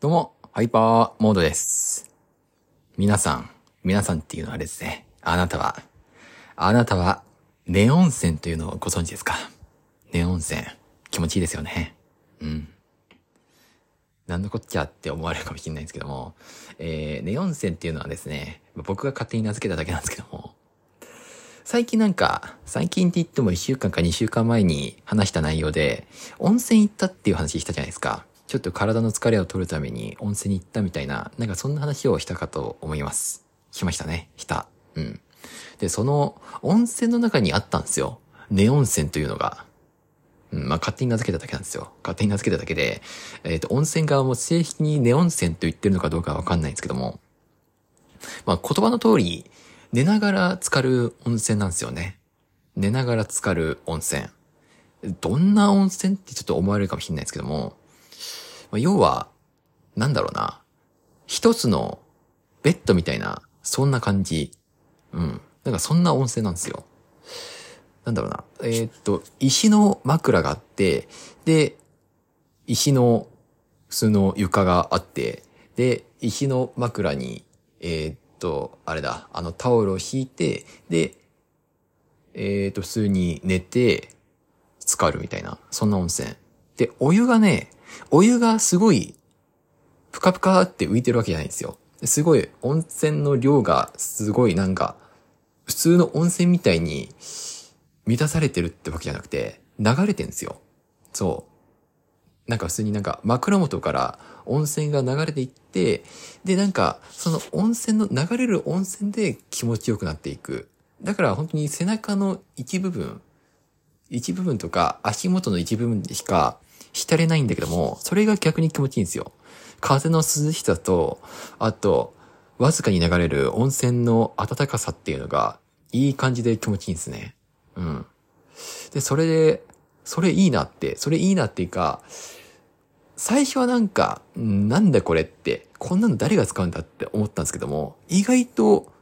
どうも、ハイパーモードです。皆さん、皆さんっていうのはあれですね、あなたは、あなたは、ネオン線というのをご存知ですか？ネオン線。気持ちいいですよね。うん。なんのこっちゃって思われるかもしれないんですけども、えー、ネオン線っていうのはですね、僕が勝手に名付けただけなんですけども、最近なんか、最近って言っても1週間か2週間前に話した内容で、温泉行ったっていう話したじゃないですか。ちょっと体の疲れを取るために温泉に行ったみたいな、なんかそんな話をしたかと思います。しましたね。した。うん。で、その温泉の中にあったんですよ。ネオン泉というのが。うん、まあ、勝手に名付けただけなんですよ。勝手に名付けただけで、えっ、と、温泉側も正式にネオン泉と言ってるのかどうかわかんないんですけども、まあ、言葉の通り、寝ながら浸かる温泉なんですよね。寝ながら浸かる温泉。どんな温泉ってちょっと思われるかもしれないですけども、要は、なんだろうな。一つのベッドみたいな、そんな感じ。うん。なんかそんな温泉なんですよ。なんだろうな。えーっと、石の枕があって、で、石の普通の床があって、で、石の枕に、えーっと、あれだ、あのタオルを敷いて、で、えーっと、普通に寝て、浸かるみたいな、そんな温泉。で、お湯がね、お湯がすごい、ぷかぷかって浮いてるわけじゃないんですよ。すごい、温泉の量がすごいなんか、普通の温泉みたいに満たされてるってわけじゃなくて、流れてんですよ。そう。なんか普通になんか枕元から温泉が流れていって、でなんかその温泉の流れる温泉で気持ちよくなっていく。だから本当に背中の一部分、一部分とか足元の一部分でしか浸れないんだけども、それが逆に気持ちいいんですよ。風の涼しさと、あと、わずかに流れる温泉の暖かさっていうのが、いい感じで気持ちいいんですね。うん。で、それで、それいいなって、それいいなっていうか、最初はなんか、なんだこれって、こんなの誰が使うんだって思ったんですけども、意外と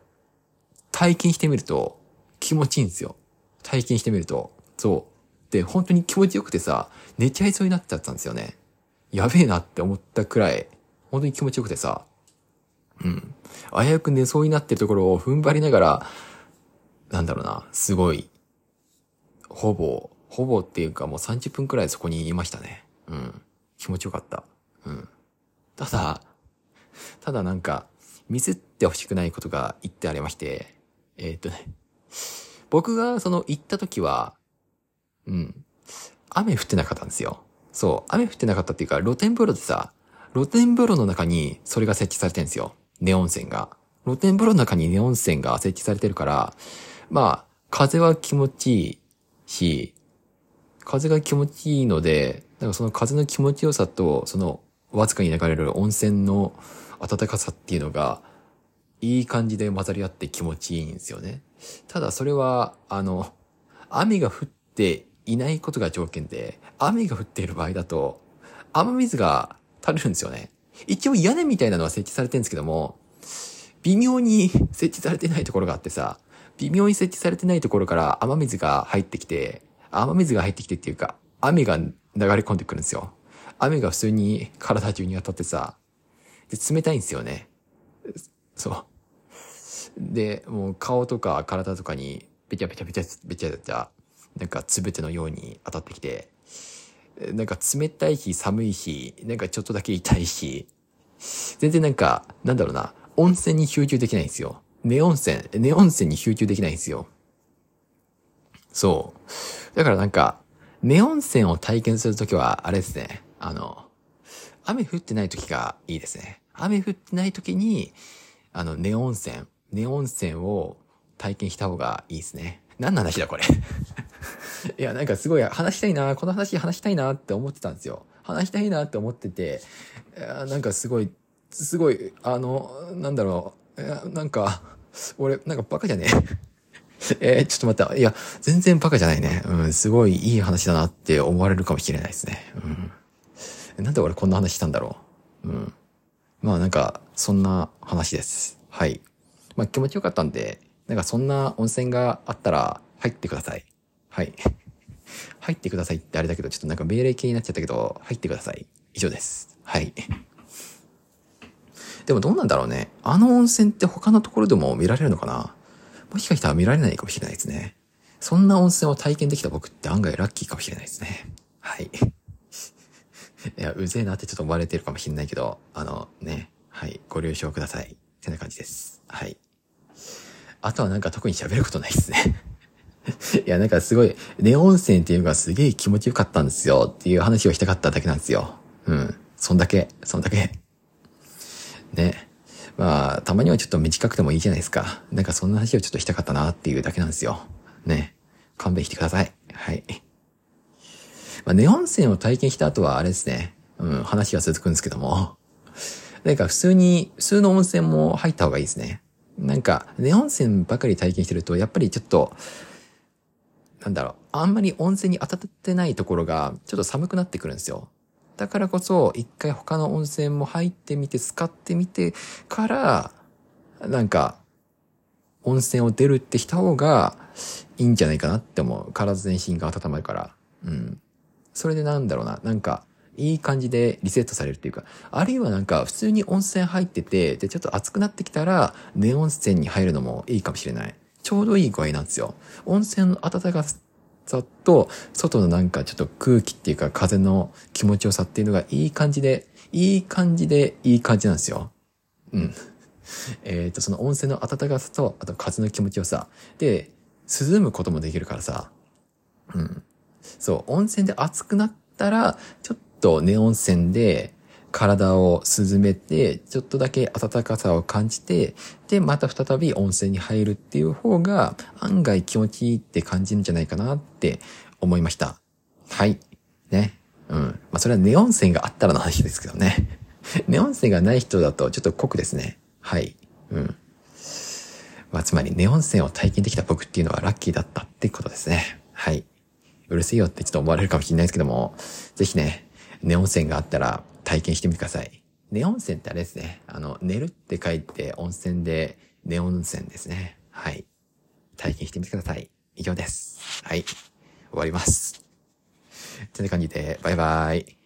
体験してみると気持ちいいんですよ。体験してみると。そう。で、本当に気持ちよくてさ、寝ちゃいそうになっちゃったんですよね。やべえなって思ったくらい、本当に気持ちよくてさ、うん。危うく寝そうになってるところを踏ん張りながら、なんだろうな、すごい、ほぼ、ほぼっていうかもう30分くらいそこにいましたね。うん。気持ちよかった。うん。ただ、ただなんか、ミスってほしくないことが言ってありまして、えーっとね、僕がその行った時は、うん、雨降ってなかったんですよ。そう、雨降ってなかったっていうか、露天風呂でさ、露天風呂の中にそれが設置されてるんですよ。ネオン線が。露天風呂の中にネオン線が設置されてるから、まあ、風は気持ちいいし、風が気持ちいいので、なんかその風の気持ちよさと、そのわずかに流れる温泉の暖かさっていうのが、いい感じで混ざり合って気持ちいいんですよね。ただそれは、あの、雨が降っていないことが条件で、雨が降っている場合だと、雨水が垂れるんですよね。一応屋根みたいなのは設置されてるんですけども、微妙に設置されてないところがあってさ、微妙に設置されてないところから雨水が入ってきて、雨水が入ってきてっていうか、雨が流れ込んでくるんですよ。雨が普通に体中に当たってさ、で、冷たいんですよね。そう。で、もう顔とか体とかに、べちゃべちゃべちゃべちゃべちゃ、なんかつぶてのように当たってきて、なんか冷たいし寒いし、なんかちょっとだけ痛いし、全然なんか、なんだろうな、温泉に集中できないんですよ。ネオン泉、ネオン泉に集中できないんですよ。そう。だからなんか、ネオン泉を体験するときは、あれですね、あの、雨降ってないときがいいですね。雨降ってないときに、あの、ネオン泉、ネオン泉を体験した方がいいですね。何の話だこれ。いや、なんかすごい話したいな、この話話したいなって思ってたんですよ。話したいなって思ってて、なんかすごい、すごい、あの、なんだろう、なんか、俺、なんかバカじゃね？えー、ちょっと待った。いや、全然バカじゃないね。うん、すごいいい話だなって思われるかもしれないですね。うん。なんで俺こんな話したんだろう？うん。まあなんか、そんな話です。はい。まあ気持ちよかったんで、なんかそんな温泉があったら入ってください。はい。入ってくださいってあれだけど、ちょっとなんか命令系になっちゃったけど、入ってください。以上です。はい。でもどうなんだろうね。あの温泉って他のところでも見られるのかな？もしかしたら見られないかもしれないですね。そんな温泉を体験できた僕って案外ラッキーかもしれないですね。はい。いや、うぜえなってちょっと思われてるかもしれないけど、あのね、はい、ご了承ください。ってな感じです。はい。あとはなんか特に喋ることないですね。いや、なんかすごい、ネ温泉っていうのがすげえ気持ちよかったんですよっていう話をしたかっただけなんですよ。うん。そんだけ、そんだけ。ね。まあ、たまにはちょっと短くてもいいじゃないですか。なんかそんな話をちょっとしたかったなっていうだけなんですよ。ね。勘弁してください。はい。まあ、ネ温泉を体験した後はあれですね。うん、話が続くんですけども。なんか普通に、普通の温泉も入った方がいいですね。なんか、ネ温泉ばかり体験してると、やっぱりちょっと、なんだろう、あんまり温泉に当たってないところが、ちょっと寒くなってくるんですよ。だからこそ、一回他の温泉も入ってみて、使ってみてから、なんか、温泉を出るってした方がいいんじゃないかなって思う。体全身が温まるから。うん。それでなんだろうな、なんか、いい感じでリセットされるっていうか、あるいはなんか普通に温泉入ってて、で、ちょっと暑くなってきたら、ネ温泉に入るのもいいかもしれない。ちょうどいい具合なんですよ。温泉の暖かさと、外のなんかちょっと空気っていうか風の気持ちよさっていうのがいい感じで、いい感じで、いい感じなんですよ。うん。えっ、と、その温泉の暖かさと、あと風の気持ちよさ。で、涼むこともできるからさ。うん。そう、温泉で暑くなったら、ちょっとネ温泉で体を涼めて、ちょっとだけ暖かさを感じて、で、また再び温泉に入るっていう方が案外気持ちいいって感じるんじゃないかなって思いました。はい。ね。うん。まあ、それはネ温泉があったらの話ですけどね。ネ温泉がない人だとちょっと濃くですね。はい。うん。まあ、つまりネ温泉を体験できた僕っていうのはラッキーだったってことですね。はい。うるせえよってちょっと思われるかもしれないですけども、ぜひね、ネ温泉があったら体験してみてください。ネ温泉ってあれですね。あの、寝るって書いて温泉でネ温泉ですね。はい。体験してみてください。以上です。はい。終わります。という感じで、バイバイ。